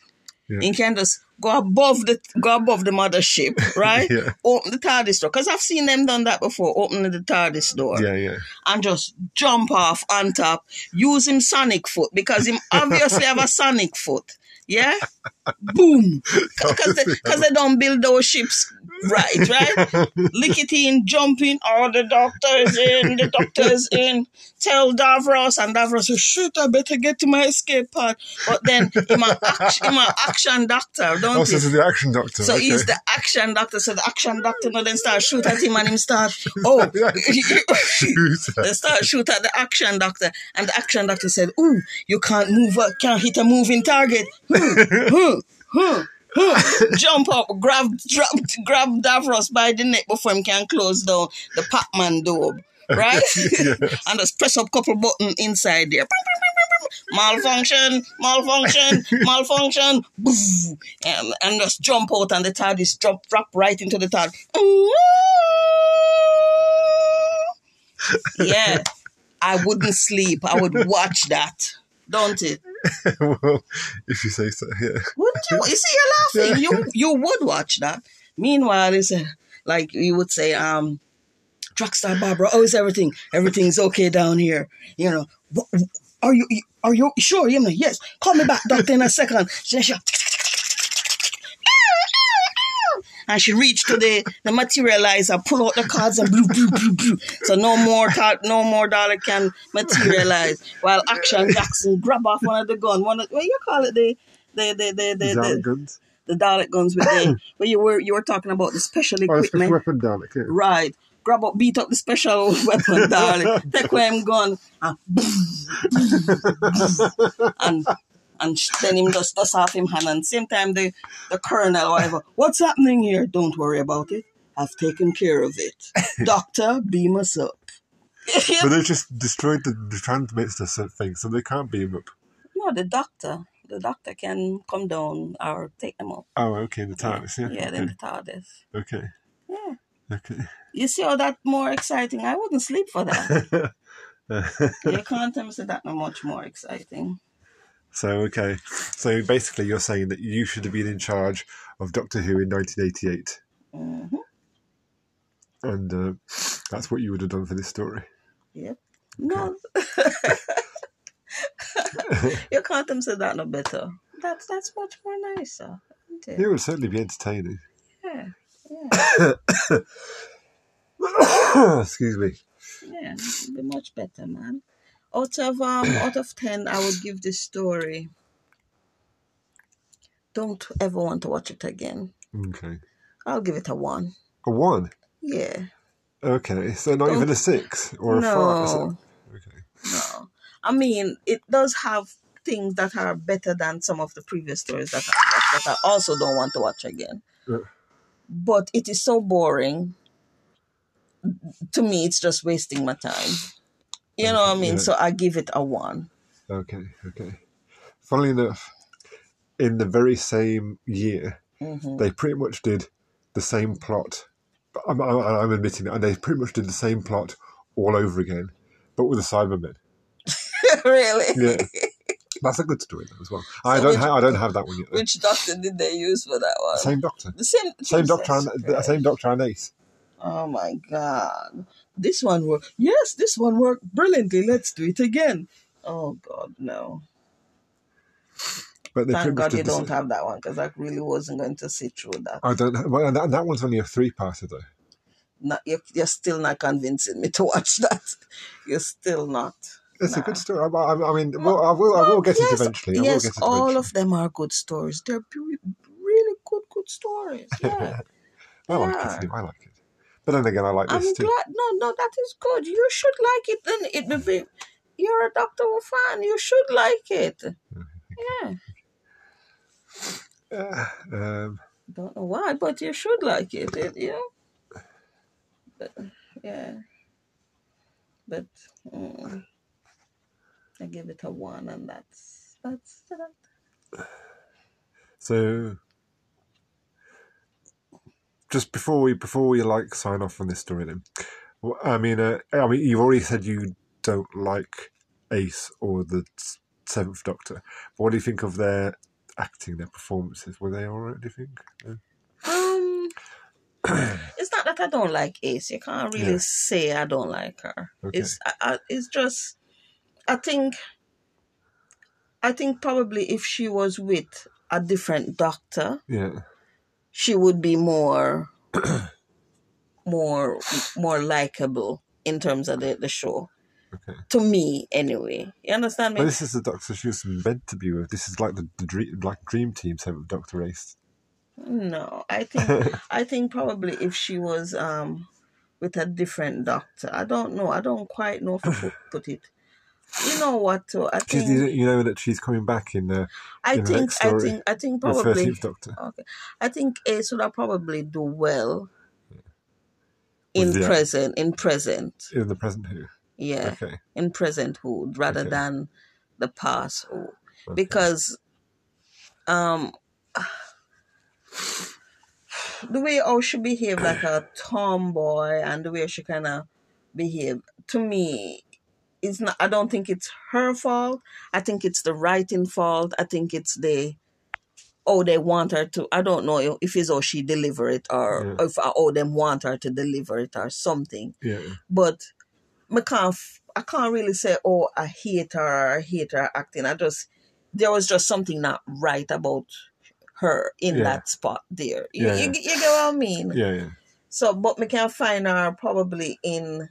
Yeah. He can just go above the go above the mothership, right? Yeah. Open the TARDIS door. Because I've seen them done that before, opening the TARDIS door Yeah. Yeah. and just jump off on top, use him sonic foot because him obviously have a sonic foot. Yeah? Boom. Because they, 'cause they don't build those ships right, right? Lick it in, jump in, oh, the doctor's in, the doctor's in. Tell Davros, and Davros says, shoot, I better get to my escape pod. But then, him an action, action doctor, don't Oh, so is the action Doctor. So okay. he's the action doctor. So the action doctor now then start shoot at him and him start, oh, Shoot. they start shoot at the action doctor, and the action doctor said, "Ooh, you can't move, can't hit a moving target." Hmm, hmm, hmm. Jump up, grab, drop, grab Davros by the neck before him can close down the Pac-Man door, right? and just press up couple button inside there. Malfunction, malfunction, malfunction, and, and just jump out and the TARDIS drop, drop right into the TARDIS. Yeah. I wouldn't sleep. I would watch that. Don't it? well, if you say so, yeah. Wouldn't you? You see, you're laughing. You you would watch that. Meanwhile, it's uh, like you would say, um, Truckstar Barbara, oh, is everything? Everything's okay down here. You know, "Wha- are you are you sure? You know, yes. Call me back, doctor, in a second. She, she, and she reached to the, the materializer, pull out the cards and blue, blue, blue, blue. So no more tar- no more dollar can materialize. While Action Jackson grab off one of the gun, one of what you call it, the the the the the, the, guns? the Dalek guns with the where you were you were talking about the special Oh, a special equipment. weapon Dalek, yeah. Right. Grab up, beat up the special weapon, Dalek. Take away him gun and, and and then him just dust off him hand. And same time the the colonel, whatever. What's happening here? Don't worry about it. I've taken care of it. Doctor, beam us up. But they've just destroyed the, the transmitter thing, so they can't beam up. no, the doctor. The doctor can come down or take them up. Oh, okay, the TARDIS, yeah. Yeah, then the TARDIS. okay. Yeah. Okay. You see all that more exciting? I wouldn't sleep for that. you can't tell me that no much more exciting. So, okay. So basically, you're saying that you should have been in charge of Doctor Who in 1988, hmm and uh, that's what you would have done for this story. Yep. No. you can't tell me that no better. That's that's much more nicer. Isn't it? It would certainly be entertaining. Yeah. Yeah. Excuse me. Yeah. It'd be much better, man. Out of um out of ten I would give this story. Don't ever want to watch it again. Okay. I'll give it a one. A one. Yeah. Okay. So not Don't- even a six or a five. No. Okay. No. I mean, it does have things that are better than some of the previous stories that I watched that I also don't want to watch again. Yeah. But it is so boring. To me, it's just wasting my time. You know what I mean? Yeah. So I give it a one. Okay. Okay. Funnily enough, in the very same year, hmm they pretty much did the same plot. I'm, I'm, I'm admitting it, and they pretty much did the same plot all over again, but with the Cybermen. really? Yeah, that's a good story though, as well. I don't, which- ha- I don't have that one yet. though. Which doctor did they use for that one? Same Doctor, The same. same Doctor, and, Christ. same Doctor and Ace. Oh my God. This one worked. Yes, this one worked brilliantly. Let's do it again. Oh God, no. But Thank God you don't have that one because I really wasn't going to sit through that. I don't. Well, that, that one's only a three-parter though. Not, you're, you're still not convincing me to watch that. You're still not. It's a good story. I, I, I mean, well, I will. I will get yes, it eventually. I will yes, it all eventually. of them are good stories. They're really good, good stories. Yeah. I like Yeah. it. I like it. But then again, I like this I'm too. glad. No, no, that is good. You should like it. Then it will be. You're a Doctor Who fan. You should like it. Yeah. Uh, um, Don't know why, but you should like it. it you know. But, yeah. But mm, I give it a one, and that's that's that. so, just before we before we like sign off on this story, then, I mean, uh, I mean, you've already said you don't like Ace or the Seventh Doctor. But what do you think of their acting, their performances? Were they all right? Do you think? Uh, Um, it's not that I don't like Ace. You can't really Yeah. say I don't like her. Okay. It's I, I, it's just I think I think probably if she was with a different doctor, yeah. She would be more more more likable in terms of the, the show. Okay. To me, anyway. You understand me. But this is the Doctor she was meant to be with. This is like the, the dream, like Dream Team Seventh Doctor Ace. No, I think I think probably if she was um with a different doctor, I don't know. I don't quite know if to put it. You know what? Though? I think you, you know that she's coming back in the, I in think I think I think probably Doctor. okay. I think Ace would have probably do well in the- present in present. in the present Who. Yeah. Okay. in presenthood rather Okay. than the pasthood okay. because um the way how she behaved like a tomboy and the way she kind of behaved to me it's not. I don't think it's her fault. I think it's the writing fault. I think it's the oh they want her to. I don't know if it's or she deliver it or Yeah. if oh them want her to deliver it or something. Yeah. But I can't. I can't really say oh I hate her or I hate her acting. I just there was just something not right about her in Yeah. that spot there. You, Yeah, you, you get what I mean? Yeah. Yeah. So, but we can find her probably in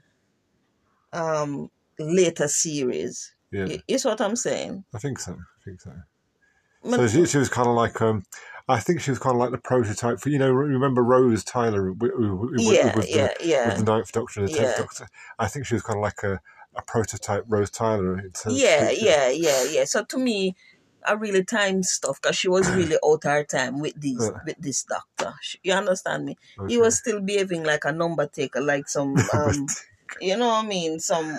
um later series. Yeah. Y- You see what I'm saying? I think so. I think so. But- So she, she was kind of like um, I think she was kind of like the prototype for you know remember Rose Tyler who, who, who, yeah, was yeah, the, yeah, with the Ninth Doctor and the Tenth Yeah. Doctor. I think she was kind of like a, a prototype Rose Tyler. In terms yeah, of yeah, yeah, yeah. So to me, I really timed stuff because she was really out her time with these Yeah. with this doctor. She- You understand me? Okay. He was still behaving like a number taker, like some um, you know what I mean? Some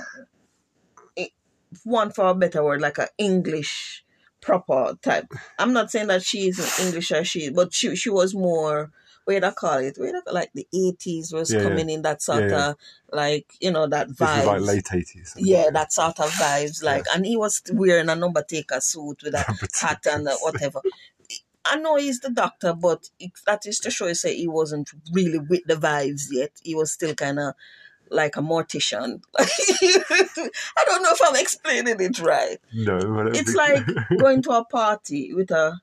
one for a better word, like a English proper type. I'm not saying that she isn't English or she, but she she was more. Where I call it? Where like the eighties was Yeah, yeah. coming in that sort Yeah, of like you know that vibe. like late eighties. yeah, that sort of vibes. Like, and he was wearing a number taker suit with a hat and a whatever. I know he's the doctor, but it, that is to show you say he wasn't really with the vibes yet. He was still kind of like a mortician. I don't know if I'm explaining it right. No, I It's like going to a party with a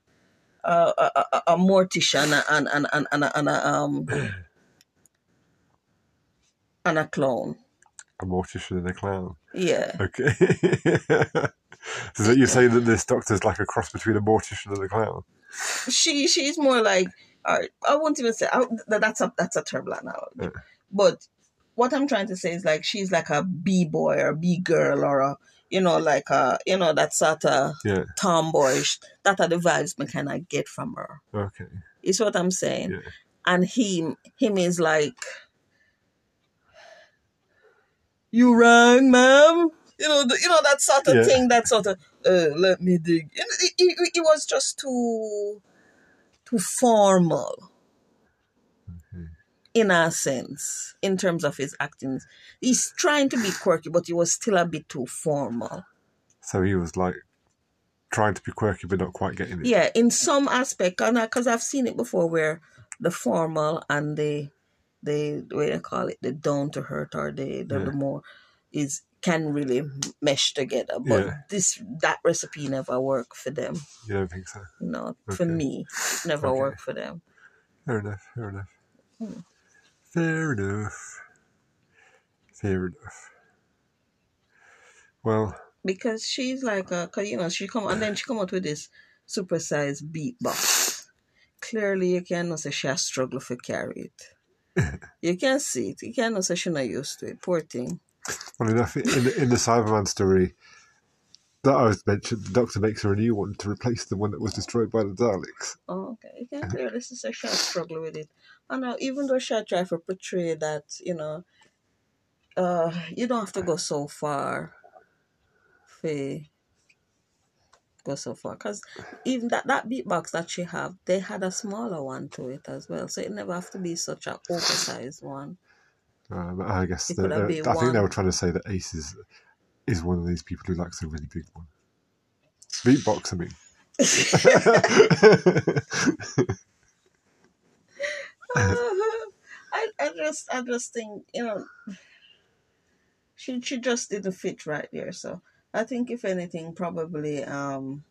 a, a, a, mortician and and and and a, and a um and a clown. a mortician and a clown. Yeah. Okay. so that you're saying that this doctor's like a cross between a mortician and a clown. she she's more like all right, I won't even say I, that- that's a that's a terrible analogy. Yeah. But what I'm trying to say is like she's like a b boy or b girl or a you know like a you know that sort of Yeah. tomboyish. That are the vibes me kind of get from her. Okay. Is what I'm saying. Yeah. And him him is like you rang, ma'am. You know, the, you know that sort of Yeah. thing. That sort of uh, let me dig. It, it, it was just too too formal, in a sense, in terms of his acting. He's trying to be quirky, but he was still a bit too formal. So he was like trying to be quirky but not quite getting it. Yeah, in some aspect, because I've seen it before, where the formal and the the way they call it, the down to hurt or the the, Yeah. the more is can really mesh together. But Yeah. this that recipe never worked for them. You don't think so? No, know, for me, it never Okay. worked for them. Fair enough. Fair enough. Hmm. Fair enough. Fair enough. Well, because she's like a, cause you know, she come and then she come out with this supersized beatbox. Clearly, you can know say she has struggled to carry it. you can't see it. You can know say she not used to it. Poor thing. well enough in the, in the Cyberman story that I was mentioned, the Doctor makes her a new one to replace the one that was destroyed by the Daleks. Oh, okay. Can clearly see say she has struggled with it. And now, even though tried to portray that, you know, uh, you don't have to go so far. For go so far because even that that beatbox that she have they had a smaller one to it as well so it never have to be such an oversized one Um, I guess the, uh, I think they were trying to say that Ace is, is one of these people who likes a really big one. Beatbox, I mean. I, I just I just think you know she she just didn't fit right there so I think if anything probably um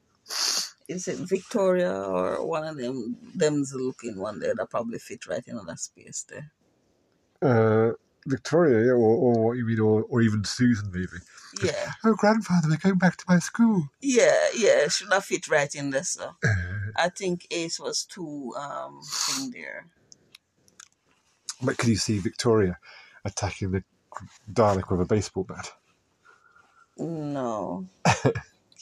is it Victoria or one of them them's looking one there that probably fit right in that space there uh, Victoria, yeah, or, or what you mean, or, or even Susan, maybe. yeah Oh, grandfather, we're going back to my school. yeah yeah should not fit right in there so I think Ace was too um thing there But could you see Victoria attacking the Dalek with a baseball bat? no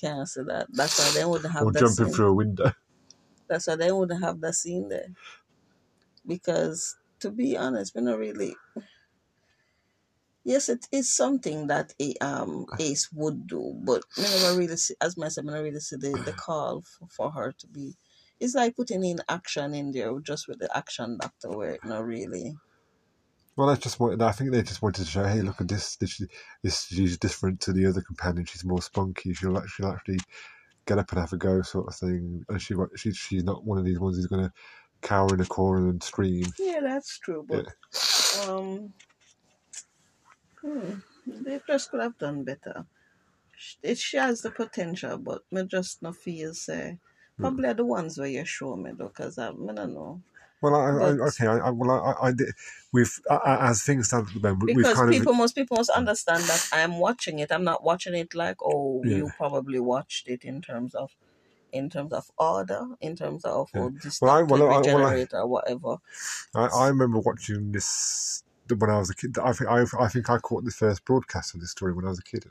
can't say that that's why they wouldn't have Or that jumping scene. through a window? That's why they wouldn't have that scene there. Because to be honest, we're not really. Yes, it is something that a um Ace would do, but we never really see, as myself, I never really see the, the call for, for her to be. It's like putting in action in there, just with the action doctor, where it not really. Well, that's just what I think they just wanted to show. Hey, look at this. This, this she's different to the other companion. She's more spunky. She'll actually actually get up and have a go, sort of thing. And she she she's not one of these ones who's going to cower in a corner and scream. Yeah, that's true. But um, hmm, they just could have done better. It she has the potential, but me just no feel say. Probably are the ones where you show me though, cause I, I don't know. Well, I, I, okay, I, I, well, I, I did. We've as things stand at the moment, Because kind people, of most people must understand that I'm watching it. I'm not watching it like, oh, Yeah. you probably watched it in terms of, in terms of order, in terms of Yeah. oh, Well, I- well, I- well, I- or whatever. I, I remember watching this when I was a kid. I think I, I think I caught the first broadcast of this story when I was a kid,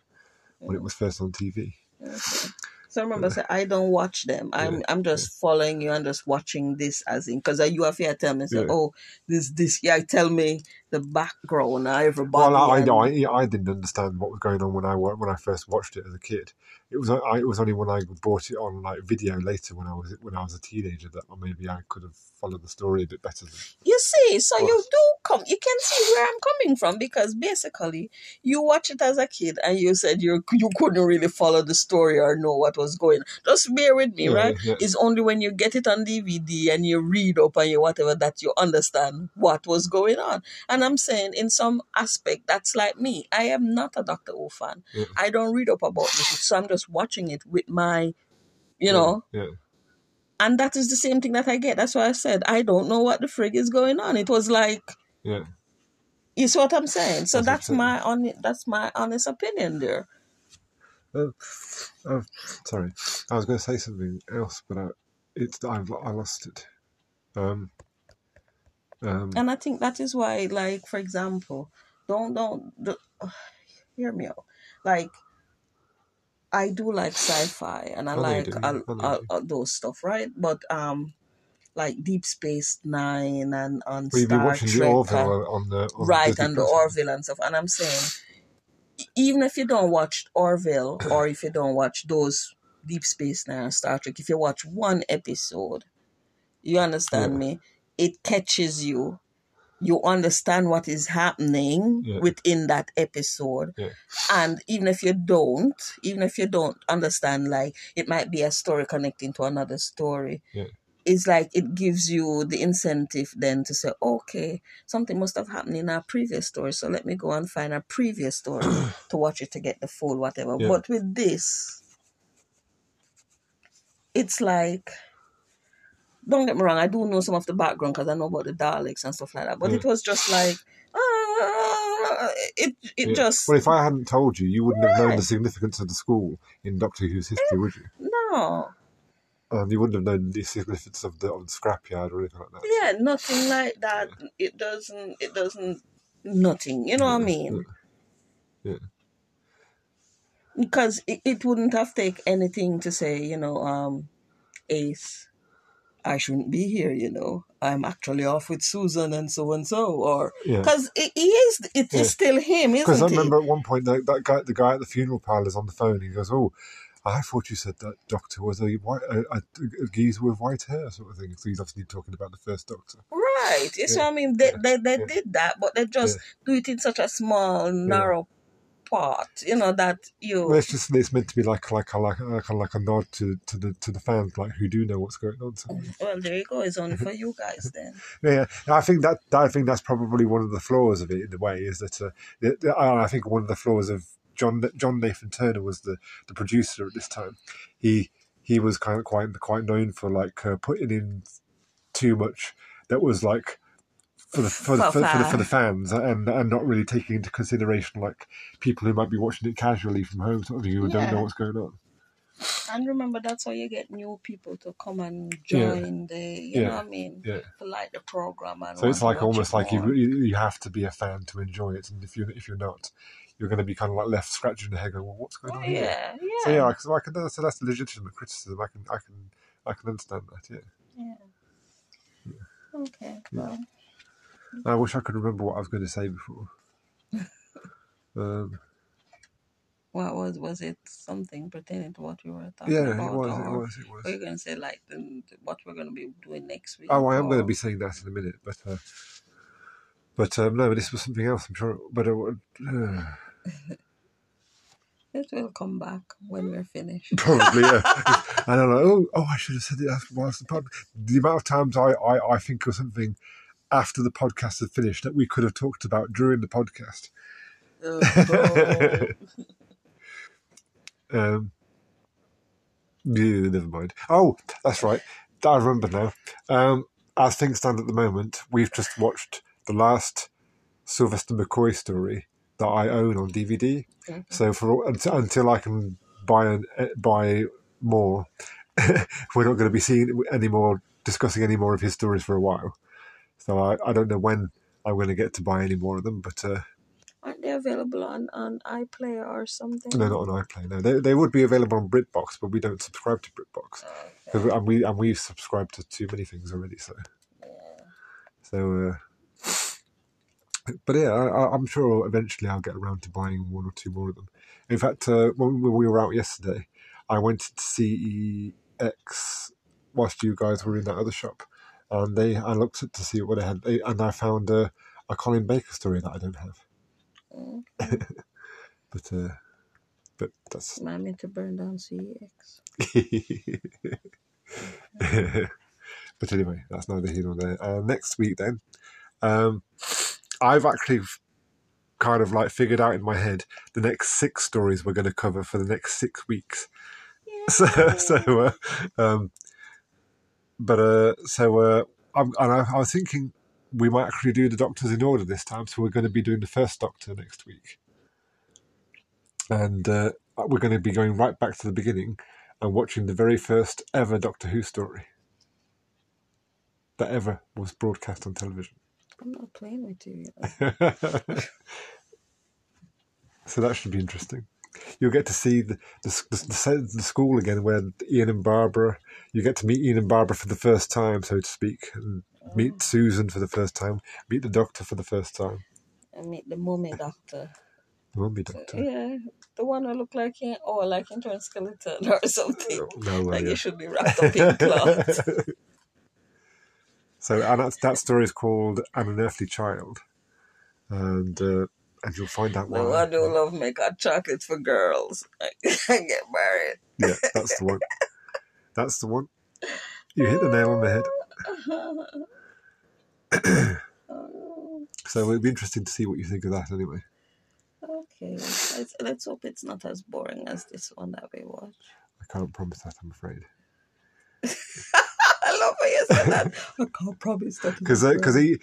when it was first on TV. Okay. So I remember, say I don't watch them. I'm Yeah, I'm just following you and just watching this as in because you have here tell me say, Yeah. oh, this this yeah, tell me the background everybody. Well, I, I know I, I didn't understand what was going on when I when I first watched it as a kid. It was I, it was only when I bought it on like video later when I was when I was a teenager that maybe I could have followed the story a bit better. Than, You see, so you do come. You can see where I'm coming from because basically, you watch it as a kid and you said you you couldn't really follow the story or know what was going. Just bear with me, Yeah, right? yeah. It's only when you get it on DVD and you read up and you whatever that you understand what was going on. And I'm saying, in some aspect, that's like me. I am not a Doctor Who fan. Yeah. I don't read up about this, so I'm just watching it with my, you know. yeah, And that is the same thing that I get. That's why I said I don't know what the frig is going on. It was like yeah. you see what I'm saying? So That's that's, my on that's my honest opinion there. Oh, oh, sorry, I was going to say something else, but I, it's I've I lost it. Um, um, And I think that is why, like, for example, don't don't, do hear me out. Like I do like sci-fi and I, you like do, I know you uh, do. uh, those stuff, right? But um like Deep Space Nine and on well, Star Trek, Orville on the on right and the Orville and stuff. And I'm saying, even if you don't watch Orville or if you don't watch those Deep Space Nine and Star Trek, if you watch one episode, you understand Yeah. me. It catches you. You understand what is happening Yeah. within that episode, Yeah. and even if you don't, even if you don't understand, like it might be a story connecting to another story Yeah. it's like it gives you the incentive then to say, okay, something must have happened in our previous story, so let me go and find a previous story to watch it to get the full whatever. But with this, it's like, don't get me wrong, I do know some of the background because I know about the Daleks and stuff like that, but Yeah. it was just like, uh, it it Yeah. just Well, if I hadn't told you, you wouldn't have known the significance of the school in Doctor Who's history, would you? no, And you wouldn't have known the significance of the, of the scrapyard or anything like that. yeah, nothing like that. It doesn't. It doesn't. Nothing. You know what I mean? Yeah. because it, it wouldn't have taken anything to say, you know, um, Ace, I shouldn't be here, you know. I'm actually off with Susan and so and so, or because it, he is, it is Yeah. still him, isn't it? Because I remember at one point that, that guy, the guy at the funeral parlour, is on the phone. He goes, "Oh, I thought you said that Doctor was a white, a, a, a geezer with white hair, sort of thing." So he's obviously talking about the first Doctor. Right. You see Yeah. what I mean? They, Yeah. they, they Yeah. did that, but they just do it in such a small, narrow part, you know, that you. Well, it's just it's meant to be like like a, like a, like like a nod to, to the to the fans, like who do know what's going on. So, Well, there you go. It's only for you guys then. yeah, I think that I think that's probably one of the flaws of it in a way is that uh, I think one of the flaws of John John Nathan Turner was the, the producer at this time. He he was kind of quite quite known for like uh, putting in too much that was like for the for, the, For for, for, the, for the fans uh, and and not really taking into consideration like people who might be watching it casually from home sort of thing, who don't know what's going on. And remember, that's how you get new people to come and Yeah. join the, you Yeah. know what I mean? Yeah. Like the program. And So it's like almost like you, you you have to be a fan to enjoy it, and if you if you're not, you're going to be kind of like left scratching your head, going, "Well, what's going Oh, on here?" yeah, yeah. So yeah, so I can so that's legitimate criticism. I can I can I can understand that. Yeah, yeah. Okay, well, I wish I could remember what I was going to say before. um, what was was it something pertaining to what we were talking yeah, it about? was, it or was, it was. Are you going to say like the, what we're going to be doing next week? Oh, I am going to be saying that in a minute, but uh, But um, no, this was something else. I'm sure. But uh, It will come back when we're finished. probably, yeah. I don't know. Oh, oh, I should have said it whilst the pod. The amount of times I, I, I think of something after the podcast had finished that we could have talked about during the podcast. Oh, Um, yeah, never mind. Oh, that's right. I remember now. Um, as things stand at the moment, we've just watched the last Sylvester McCoy story that I own on DVD. Mhm. So for until, until I can buy an, eh, buy more, we're not going to be seeing any more, discussing any more of his stories for a while. So I, I don't know when I'm going to get to buy any more of them, but uh, Aren't they available on, on iPlayer or something? no, not on iPlayer. No, they, they would be available on BritBox, but we don't subscribe to BritBox. Okay. 'Cause- and we and we've subscribed to too many things already. So Yeah. so. Uh, but yeah, I, I'm sure eventually I'll get around to buying one or two more of them. In fact, uh, when we were out yesterday, I went to CEX whilst you guys were in that other shop, and they I looked to see what they had, they, and I found a, a Colin Baker story that I don't have. Mm. But uh, but that's Remind me to burn down CEX. but anyway, that's neither here nor there. Uh, next week, then, um, I've actually kind of like figured out in my head the next six stories we're going to cover for the next six weeks. So, so, uh, um, but uh, so uh, I'm, and I, I was thinking we might actually do the doctors in order this time. So we're going to be doing the first Doctor next week, and uh, we're going to be going right back to the beginning and watching the very first ever Doctor Who story that ever was broadcast on television. I'm not playing with you. so that should be interesting. You'll get to see the the, the, the, school again where Ian and Barbara, you get to meet Ian and Barbara for the first time, so to speak, and meet Susan for the first time, meet the doctor for the first time. I meet the mummy doctor. The mummy doctor. Yeah, the one who look like him, or like a skeleton or something. No, well, Like yeah. he should be wrapped up in cloth. So and that's, that story is called An Unearthly Child, and uh, and you'll find out No. I do love make hot chocolate for girls. I get married. Yeah, that's the one. That's the one. You hit the nail on the head. So it'll be interesting to see what you think of that anyway. okay, let's, let's hope it's not as boring as this one that we watched. I can't promise that, I'm afraid. I love how you said that. I can't promise that. Because because he,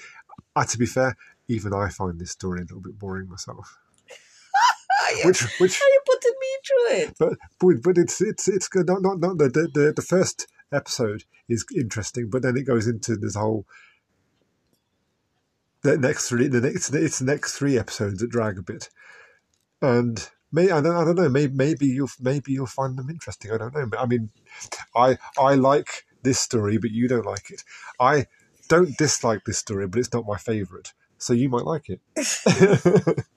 uh, to be fair, even I find this story a little bit boring myself. Which which are you putting me through it? but but, but it's it's it's good. Not not not the, the the the first episode is interesting, but then it goes into this whole. The next three, the next it's the next three episodes that drag a bit, and may I don't I don't know. Maybe maybe you'll maybe you'll find them interesting. I don't know. I mean, I I like this story, but you don't like it. I don't dislike this story, but it's not my favorite. So you might like it.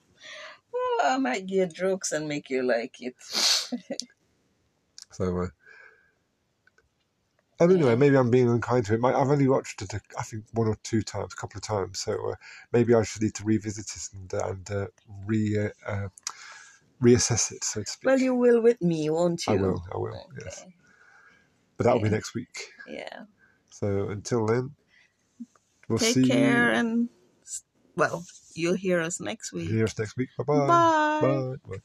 Oh, I might get jokes and make you like it. So, uh, and anyway, maybe I'm being unkind to it. I've only watched it, I think, one or two times, a couple of times. So uh, maybe I should need to revisit it and and uh, re uh, reassess it, so to speak. Well, you will with me, won't you? I will, I will, yes. But that'll be next week. Yeah. So until then, we'll Take see care you. and, well, you'll hear us next week. Hear us next week. Bye-bye. Bye. Bye. Bye.